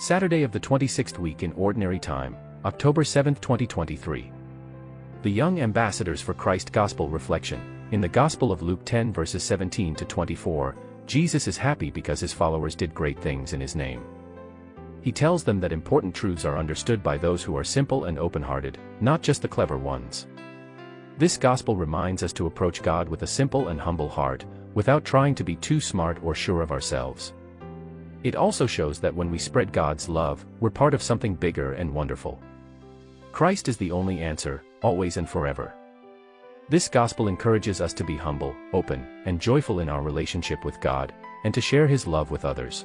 Saturday of the 26th week in Ordinary Time, October 7, 2023. The Young Ambassadors for Christ Gospel Reflection. In the Gospel of Luke 10 verses 17 to 24, Jesus is happy because his followers did great things in his name. He tells them that important truths are understood by those who are simple and open-hearted, not just the clever ones. This gospel reminds us to approach God with a simple and humble heart, without trying to be too smart or sure of ourselves. It also shows that when we spread God's love, we're part of something bigger and wonderful. Christ is the only answer, always and forever. This gospel encourages us to be humble, open, and joyful in our relationship with God, and to share His love with others.